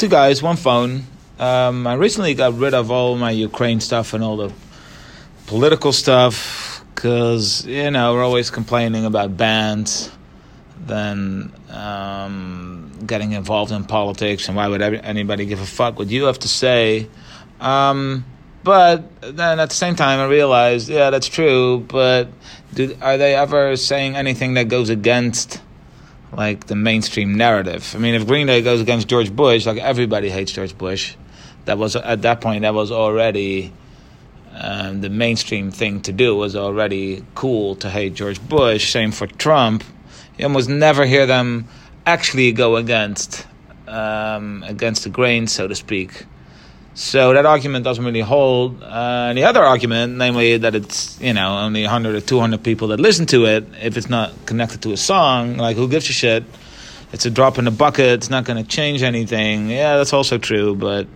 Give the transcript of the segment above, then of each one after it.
two guys, one phone. Um, I recently got rid of all my Ukraine stuff and all the political stuff because you know we're always complaining about bans, then um, getting involved in politics, and why would anybody give a fuck what you have to say? Um, but then at the same time, I realized, yeah, that's true. But do, are they ever saying anything that goes against? Like the mainstream narrative. I mean, if Green Day goes against George Bush, like everybody hates George Bush, that was at that point that was already um, the mainstream thing to do. Was already cool to hate George Bush. Same for Trump. You almost never hear them actually go against um, against the grain, so to speak. So that argument doesn't really hold. Uh, the other argument, namely that it's you know only 100 or 200 people that listen to it, if it's not connected to a song, like who gives a shit? It's a drop in the bucket. It's not going to change anything. Yeah, that's also true. But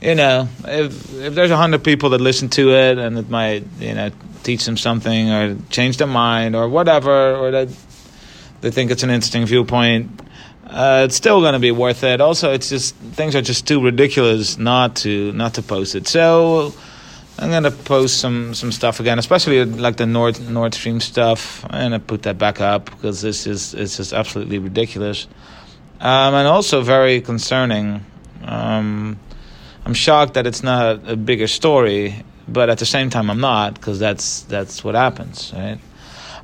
you know, if if there's 100 people that listen to it and it might you know teach them something or change their mind or whatever, or that they think it's an interesting viewpoint uh, it's still going to be worth it. Also, it's just things are just too ridiculous not to not to post it. So I'm going to post some some stuff again, especially like the Nord Nord Stream stuff. I'm going to put that back up because this is it's just absolutely ridiculous, um, and also very concerning. Um, I'm shocked that it's not a bigger story, but at the same time, I'm not because that's that's what happens, right?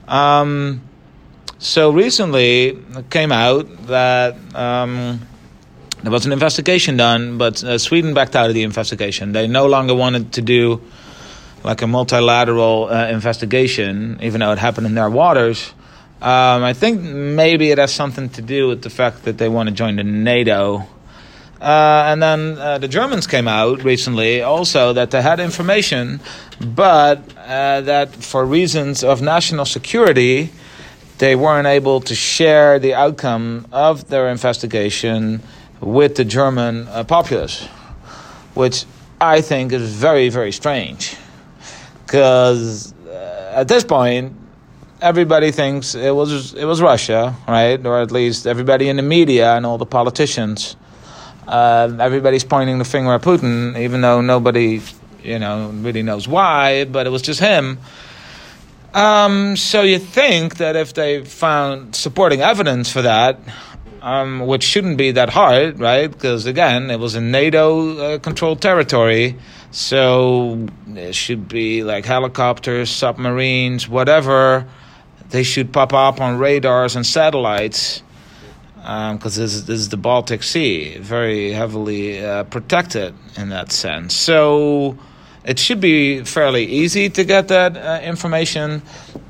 Um, so recently it came out that um, there was an investigation done, but uh, Sweden backed out of the investigation. They no longer wanted to do like a multilateral uh, investigation, even though it happened in their waters. Um, I think maybe it has something to do with the fact that they want to join the NATO. Uh, and then uh, the Germans came out recently also that they had information, but uh, that for reasons of national security, they weren't able to share the outcome of their investigation with the German uh, populace, which I think is very, very strange. Because uh, at this point, everybody thinks it was it was Russia, right? Or at least everybody in the media and all the politicians. Uh, everybody's pointing the finger at Putin, even though nobody, you know, really knows why. But it was just him um, so you think that if they found supporting evidence for that, um, which shouldn't be that hard, right? Because again, it was a NATO-controlled uh, territory, so it should be like helicopters, submarines, whatever. They should pop up on radars and satellites because um, this, this, is the Baltic Sea, very heavily uh, protected in that sense. So it should be fairly easy to get that uh, information,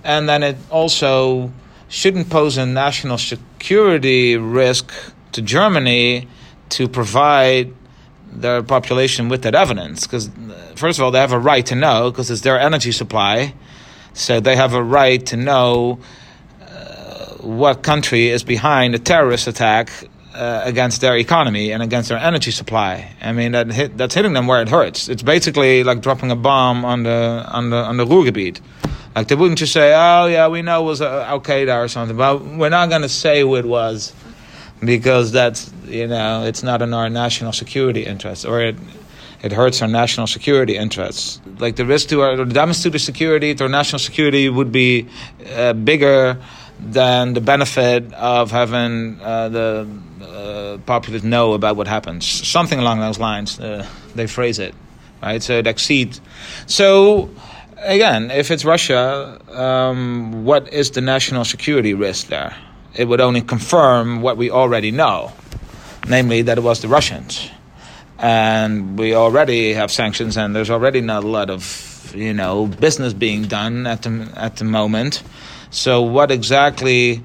and then it also shouldn't pose a national security risk to Germany to provide their population with that evidence. Because, uh, first of all, they have a right to know, because it's their energy supply. So they have a right to know uh, what country is behind a terrorist attack uh, against their economy and against their energy supply. I mean, that hit, that's hitting them where it hurts. It's basically like dropping a bomb on the on the on the Ruhrgebiet. Like they wouldn't just say, "Oh yeah, we know it was uh, Al Qaeda or something," but we're not going to say who it was because that's you know it's not in our national security interest or it it hurts our national security interests. Like the risk to our the damage to the security to our national security would be uh, bigger than the benefit of having uh, the uh, populace know about what happens. Something along those lines, uh, they phrase it, right? So it exceeds. So again, if it's Russia, um, what is the national security risk there? It would only confirm what we already know, namely that it was the Russians, and we already have sanctions, and there's already not a lot of you know business being done at the at the moment. So what exactly?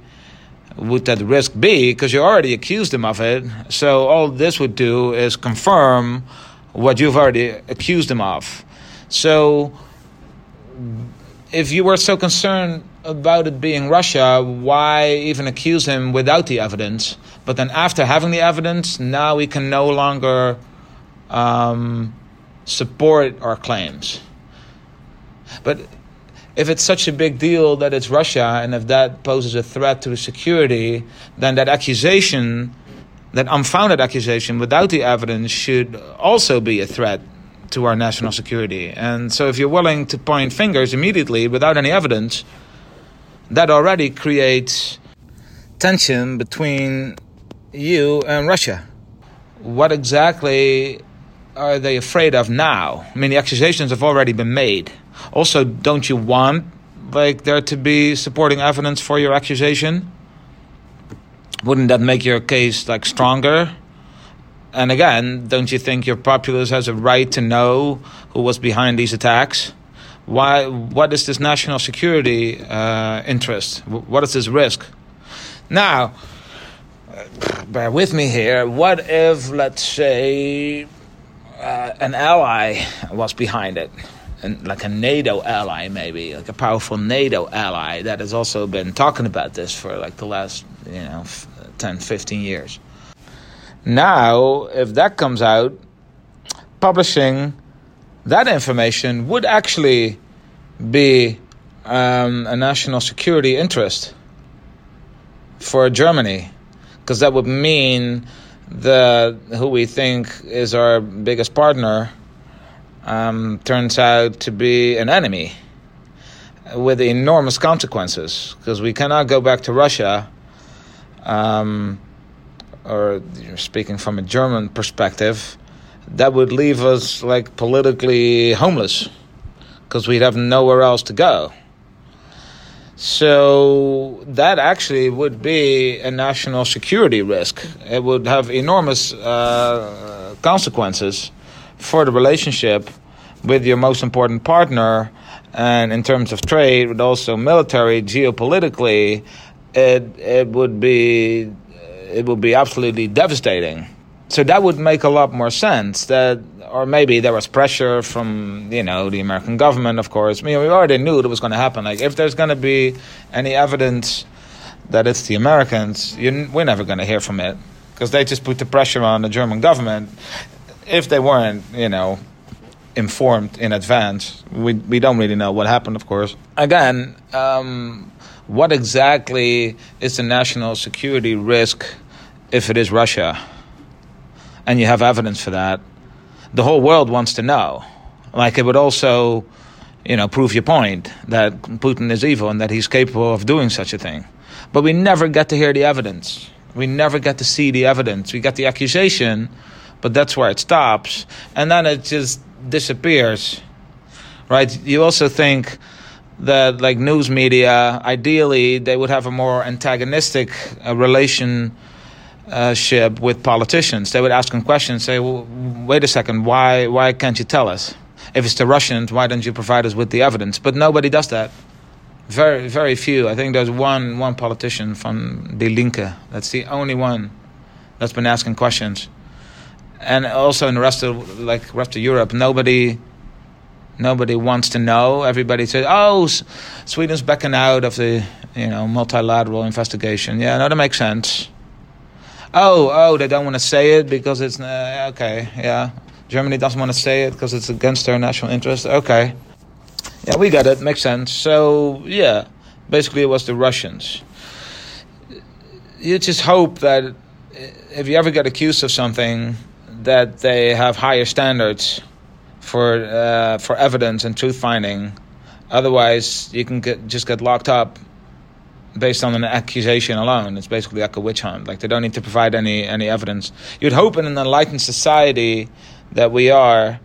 would that risk be? Because you already accused him of it. So all this would do is confirm what you've already accused him of. So if you were so concerned about it being Russia, why even accuse him without the evidence? But then after having the evidence, now we can no longer um, support our claims. But if it's such a big deal that it's Russia and if that poses a threat to the security, then that accusation that unfounded accusation without the evidence should also be a threat to our national security. And so, if you're willing to point fingers immediately without any evidence, that already creates tension between you and Russia. What exactly are they afraid of now? I mean, the accusations have already been made. Also, don't you want like there to be supporting evidence for your accusation? Wouldn't that make your case like stronger? And again, don't you think your populace has a right to know who was behind these attacks? Why? What is this national security uh, interest? What is this risk? Now, bear with me here. What if, let's say, uh, an ally was behind it? And like a NATO ally, maybe, like a powerful NATO ally that has also been talking about this for like the last, you know, 10, 15 years. Now, if that comes out, publishing that information would actually be um, a national security interest for Germany, because that would mean that who we think is our biggest partner um, turns out to be an enemy with enormous consequences, because we cannot go back to Russia um, or speaking from a German perspective, that would leave us like politically homeless because we'd have nowhere else to go. So that actually would be a national security risk. It would have enormous uh, consequences for the relationship with your most important partner, and in terms of trade, but also military, geopolitically, it it would be it would be absolutely devastating. So that would make a lot more sense. That or maybe there was pressure from you know the American government, of course. I mean, we already knew it was going to happen. Like if there's going to be any evidence that it's the Americans, we're never going to hear from it because they just put the pressure on the German government. If they weren't, you know, informed in advance, we we don't really know what happened. Of course, again. Um, what exactly is the national security risk if it is Russia? And you have evidence for that. The whole world wants to know. Like it would also, you know, prove your point that Putin is evil and that he's capable of doing such a thing. But we never get to hear the evidence. We never get to see the evidence. We get the accusation, but that's where it stops. And then it just disappears. Right? You also think that like news media ideally they would have a more antagonistic uh, Uh, relationship with politicians. They would ask them questions say well, wait a second why why can't you tell us? If it's the russians why don't you provide us with the evidence? But nobody does that. Very very few. I think there's one one politician from die linke. That's the only one that's been asking questions. And also in the rest of like rest of europe nobody Nobody wants to know. Everybody says, "Oh, Sweden's backing out of the you know multilateral investigation." Yeah, no, that makes sense. Oh, oh, they don't want to say it because it's uh, okay. Yeah, Germany doesn't want to say it because it's against their national interest. Okay, yeah, we got it. Makes sense. So yeah, basically, it was the Russians. You just hope that if you ever get accused of something, that they have higher standards for uh, for evidence and truth finding. Otherwise, you can get, just get locked up based on an accusation alone. It's basically like a witch hunt. Like they don't need to provide any any evidence. You'd hope in an enlightened society that we are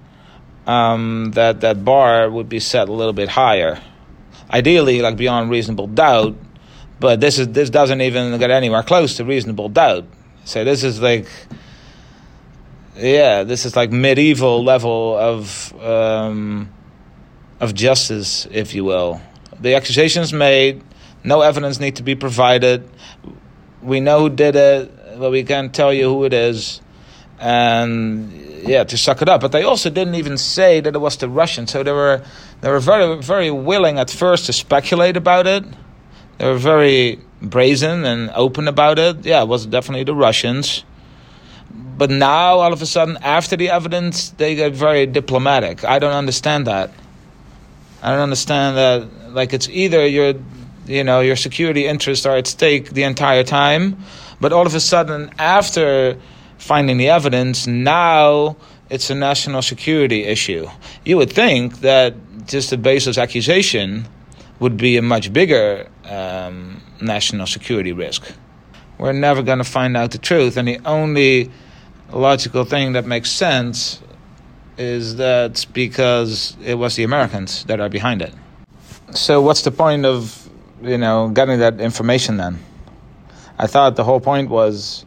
um, that that bar would be set a little bit higher. Ideally, like beyond reasonable doubt. But this is this doesn't even get anywhere close to reasonable doubt. So this is like yeah, this is like medieval level of um, of justice, if you will. The accusations made, no evidence need to be provided. We know who did it, but we can't tell you who it is, and yeah, to suck it up. But they also didn't even say that it was the Russians, so they were they were very very willing at first to speculate about it. They were very brazen and open about it. Yeah, it was definitely the Russians but now, all of a sudden, after the evidence, they get very diplomatic. I don't understand that. I don't understand that. Like, it's either your, you know, your security interests are at stake the entire time, But all of a sudden, after finding the evidence, now it's a national security issue. You would think that just a baseless accusation would be a much bigger um, national security risk. We're never going to find out the truth, and the only logical thing that makes sense is that because it was the Americans that are behind it. So, what's the point of you know getting that information then? I thought the whole point was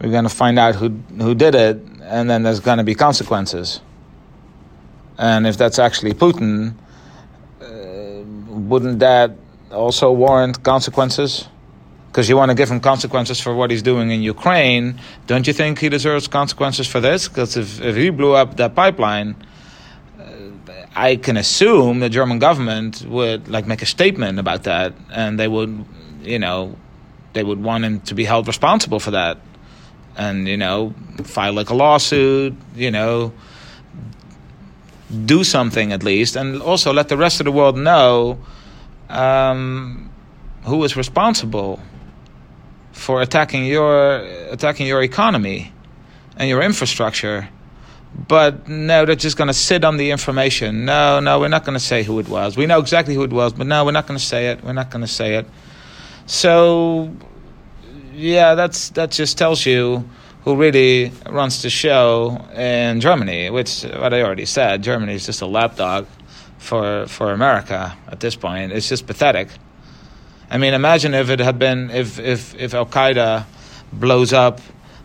we're going to find out who who did it, and then there's going to be consequences. And if that's actually Putin, uh, wouldn't that also warrant consequences? Because you want to give him consequences for what he's doing in Ukraine. Don't you think he deserves consequences for this? Because if, if he blew up that pipeline, I can assume the German government would like make a statement about that, and they would, you know, they would want him to be held responsible for that. And you know file like a lawsuit you know do something at least and also let the rest of the world know um, who is responsible for attacking your attacking your economy and your infrastructure but no they're just going to sit on the information no no we're not going to say who it was we know exactly who it was but no we're not going to say it we're not going to say it so yeah, that's that just tells you who really runs the show in Germany. Which, what I already said, Germany is just a lapdog for for America at this point. It's just pathetic. I mean, imagine if it had been if if if Al Qaeda blows up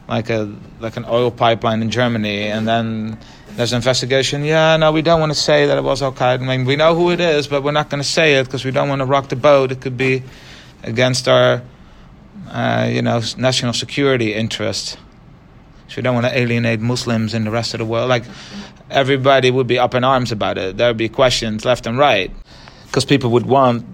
like a like an oil pipeline in Germany, and then there's an investigation. Yeah, no, we don't want to say that it was Al Qaeda. I mean, we know who it is, but we're not going to say it because we don't want to rock the boat. It could be against our uh, you know, national security interest. So we don't want to alienate Muslims in the rest of the world. Like everybody would be up in arms about it. There would be questions left and right because people would want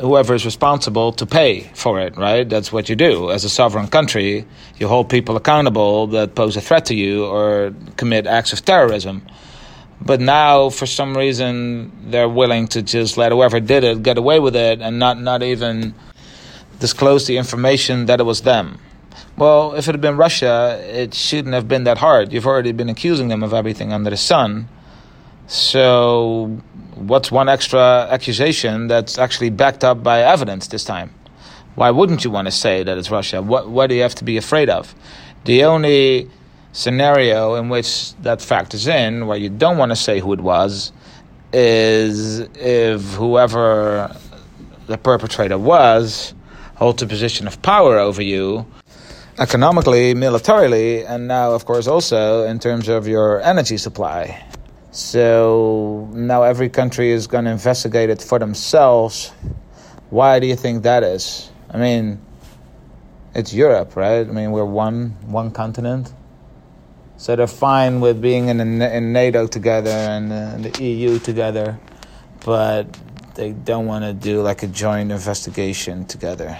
whoever is responsible to pay for it, right? That's what you do. As a sovereign country, you hold people accountable that pose a threat to you or commit acts of terrorism. But now, for some reason, they're willing to just let whoever did it get away with it and not, not even disclose the information that it was them. Well, if it had been Russia, it shouldn't have been that hard. You've already been accusing them of everything under the sun. So, what's one extra accusation that's actually backed up by evidence this time? Why wouldn't you want to say that it's Russia? What, what do you have to be afraid of? The only scenario in which that factors in, where you don't want to say who it was, is if whoever the perpetrator was holds a position of power over you, economically, militarily, and now, of course, also in terms of your energy supply. So now every country is going to investigate it for themselves. Why do you think that is? I mean, it's Europe, right? I mean, we're one one continent, so they're fine with being in, in NATO together and uh, the EU together, but they don't want to do like a joint investigation together.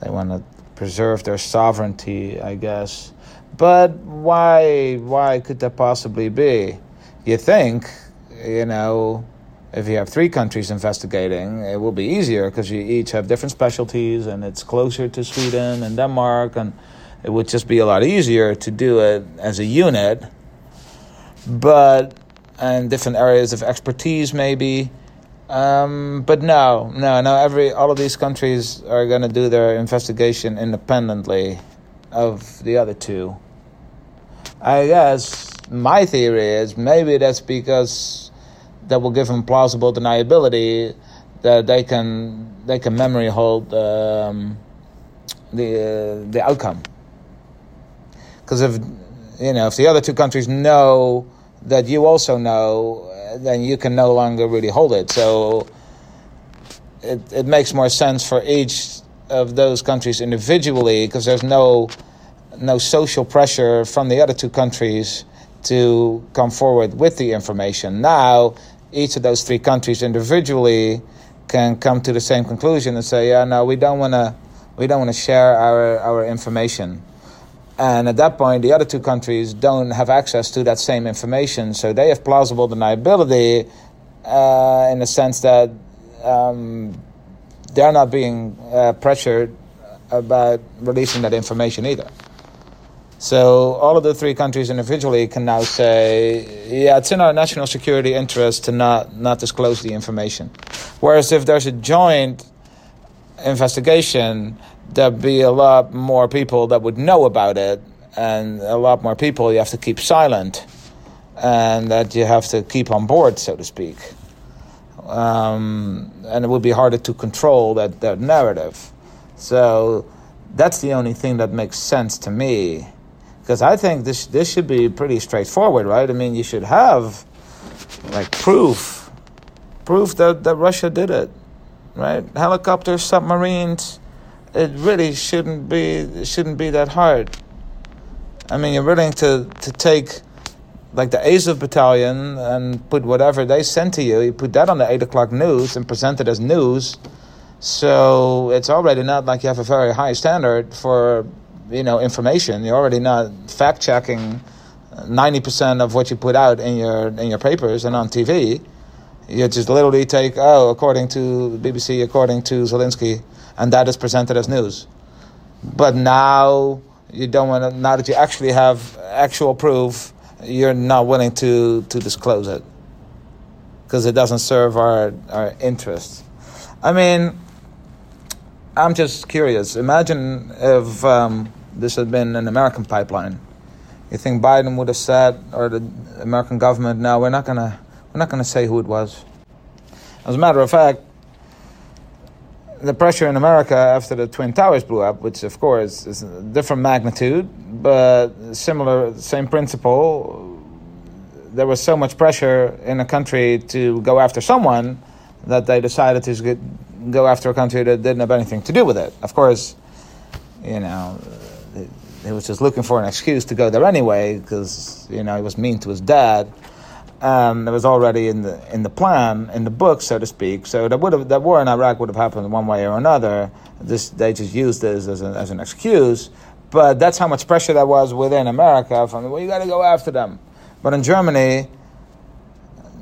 They want to preserve their sovereignty, I guess. But why why could that possibly be? You think, you know, if you have three countries investigating, it will be easier because you each have different specialties and it's closer to Sweden and Denmark and it would just be a lot easier to do it as a unit. But and different areas of expertise, maybe. Um, but no, no, no. Every all of these countries are going to do their investigation independently of the other two. I guess my theory is maybe that's because that will give them plausible deniability that they can they can memory hold um, the uh, the outcome. Because if you know if the other two countries know that you also know, then you can no longer really hold it. So it, it makes more sense for each of those countries individually because there's no no social pressure from the other two countries to come forward with the information. Now, each of those three countries individually can come to the same conclusion and say, "Yeah, no, we don't want to, we don't want to share our our information." And at that point, the other two countries don't have access to that same information, so they have plausible deniability uh, in the sense that um, they're not being uh, pressured about releasing that information either. So all of the three countries individually can now say, yeah, it's in our national security interest to not, not disclose the information. Whereas if there's a joint investigation, there'd be a lot more people that would know about it, and a lot more people you have to keep silent, and that you have to keep on board, so to speak. Um, and it would be harder to control that, that narrative. So that's the only thing that makes sense to me because I think this this should be pretty straightforward, right? I mean, you should have like proof, proof that, that Russia did it, right? Helicopters, submarines, it really shouldn't be shouldn't be that hard. I mean, you're willing to to take like the Azov battalion and put whatever they sent to you, you put that on the eight o'clock news and present it as news. So it's already not like you have a very high standard for you know information. You're already not fact checking ninety percent of what you put out in your in your papers and on TV. You just literally take oh, according to BBC, according to Zelensky, and that is presented as news. But now you don't want to. Now that you actually have actual proof, you're not willing to to disclose it because it doesn't serve our our interests. I mean, I'm just curious. Imagine if um, this had been an American pipeline. You think Biden would have said, or the American government, no, we're not gonna, we're not gonna say who it was. As a matter of fact, the pressure in America after the Twin Towers blew up, which of course is a different magnitude, but similar, same principle. There was so much pressure in a country to go after someone that they decided to go after a country that didn't have anything to do with it. Of course, you know, he was just looking for an excuse to go there anyway because you know he was mean to his dad. Um, it was already in the in the plan, in the book, so to speak. So that would have that war in Iraq would have happened one way or another. This they just used this as, a, as an excuse. But that's how much pressure there was within America. From well, you got to go after them. But in Germany,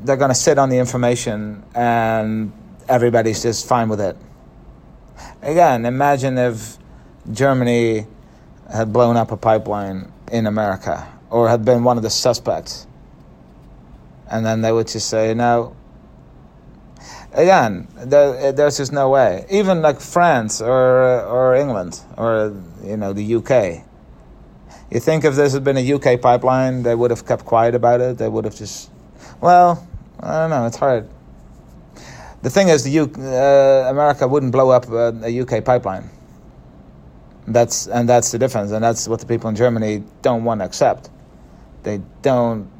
they're going to sit on the information, and everybody's just fine with it. Again, imagine if Germany had blown up a pipeline in America or had been one of the suspects. And then they would just say, no. Again, there, there's just no way. Even like France or, or England or, you know, the UK. You think if this had been a UK pipeline, they would have kept quiet about it? They would have just, well, I don't know, it's hard. The thing is, the U, uh, America wouldn't blow up a, a UK pipeline that's and that's the difference, and that's what the people in Germany don't want to accept. They don't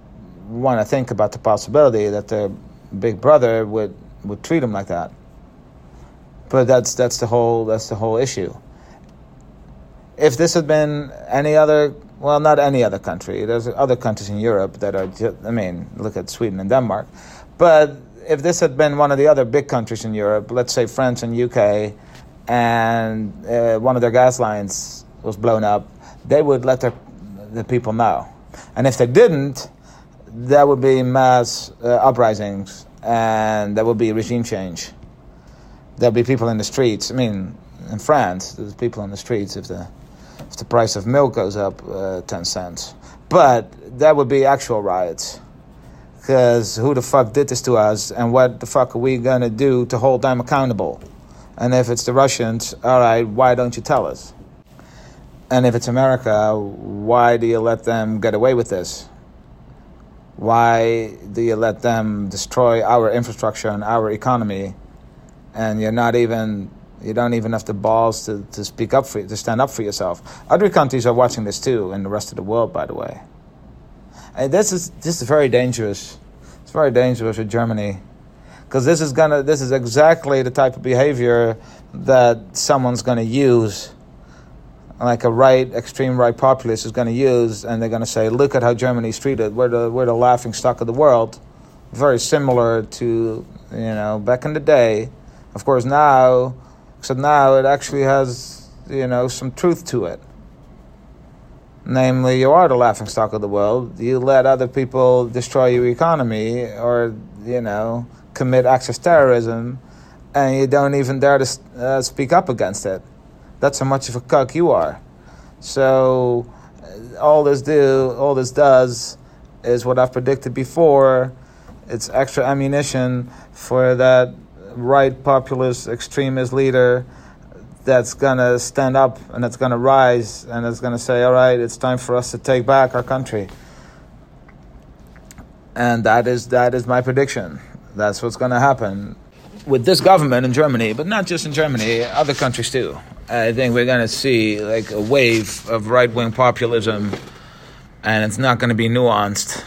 want to think about the possibility that their big brother would would treat them like that. But that's that's the whole that's the whole issue. If this had been any other, well, not any other country. There's other countries in Europe that are. Just, I mean, look at Sweden and Denmark. But if this had been one of the other big countries in Europe, let's say France and UK, and uh, one of their gas lines was blown up, they would let their, the people know. And if they didn't, there would be mass uh, uprisings and there would be regime change. There'll be people in the streets. I mean, in France, there's people in the streets if the if the price of milk goes up uh, ten cents. But there would be actual riots. Because who the fuck did this to us, and what the fuck are we gonna do to hold them accountable? And if it's the Russians, all right, why don't you tell us? And if it's America, why do you let them get away with this? Why do you let them destroy our infrastructure and our economy? And you're not even you don't even have the balls to, to speak up for to stand up for yourself. Other countries are watching this too, and the rest of the world, by the way. And this is this is very dangerous. It's very dangerous for Germany because this is gonna this is exactly the type of behavior that someone's gonna use. Like a right extreme right populist is going to use and they're going to say look at how germany's treated we're the, we're the laughing stock of the world. Very similar to you know back in the day. Of course now except now it actually has you know some truth to it. Namely you are the laughing stock of the world. You let other people destroy your economy or you know commit acts of terrorism, and you don't even dare to uh, speak up against it. That's how much of a cuck you are. So uh, all this do, all this does, is what I've predicted before. It's extra ammunition for that right populist extremist leader that's to stand up and that's to rise and it's to say, all right, it's time for us to take back our country. And that is, that is my prediction. That's what's going to happen with this government in Germany, but not just in Germany, other countries too. I think we're going to see like a wave of right wing populism, and it's not going to be nuanced.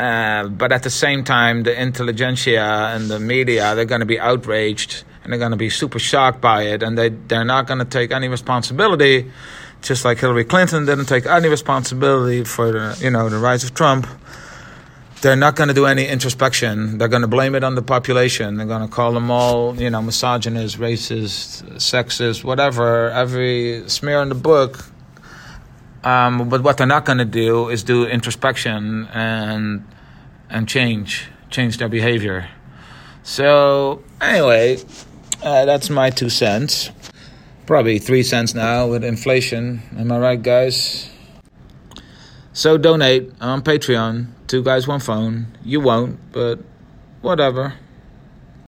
Uh, but at the same time, the intelligentsia and the media, they're going to be outraged and they're going to be super shocked by it, and they, they're not going to take any responsibility, just like Hillary Clinton didn't take any responsibility for the, you know, the rise of Trump. They're not going to do any introspection. They're going to blame it on the population. They're going to call them all, you know, misogynist, racist, sexist, whatever, every smear in the book um, but what they're not going to do is do introspection and and change change their behavior. So anyway, uh, that's my two cents. Probably three cents now with inflation. Am I right, guys? So donate on Patreon. Two guys, one phone. You won't, but whatever.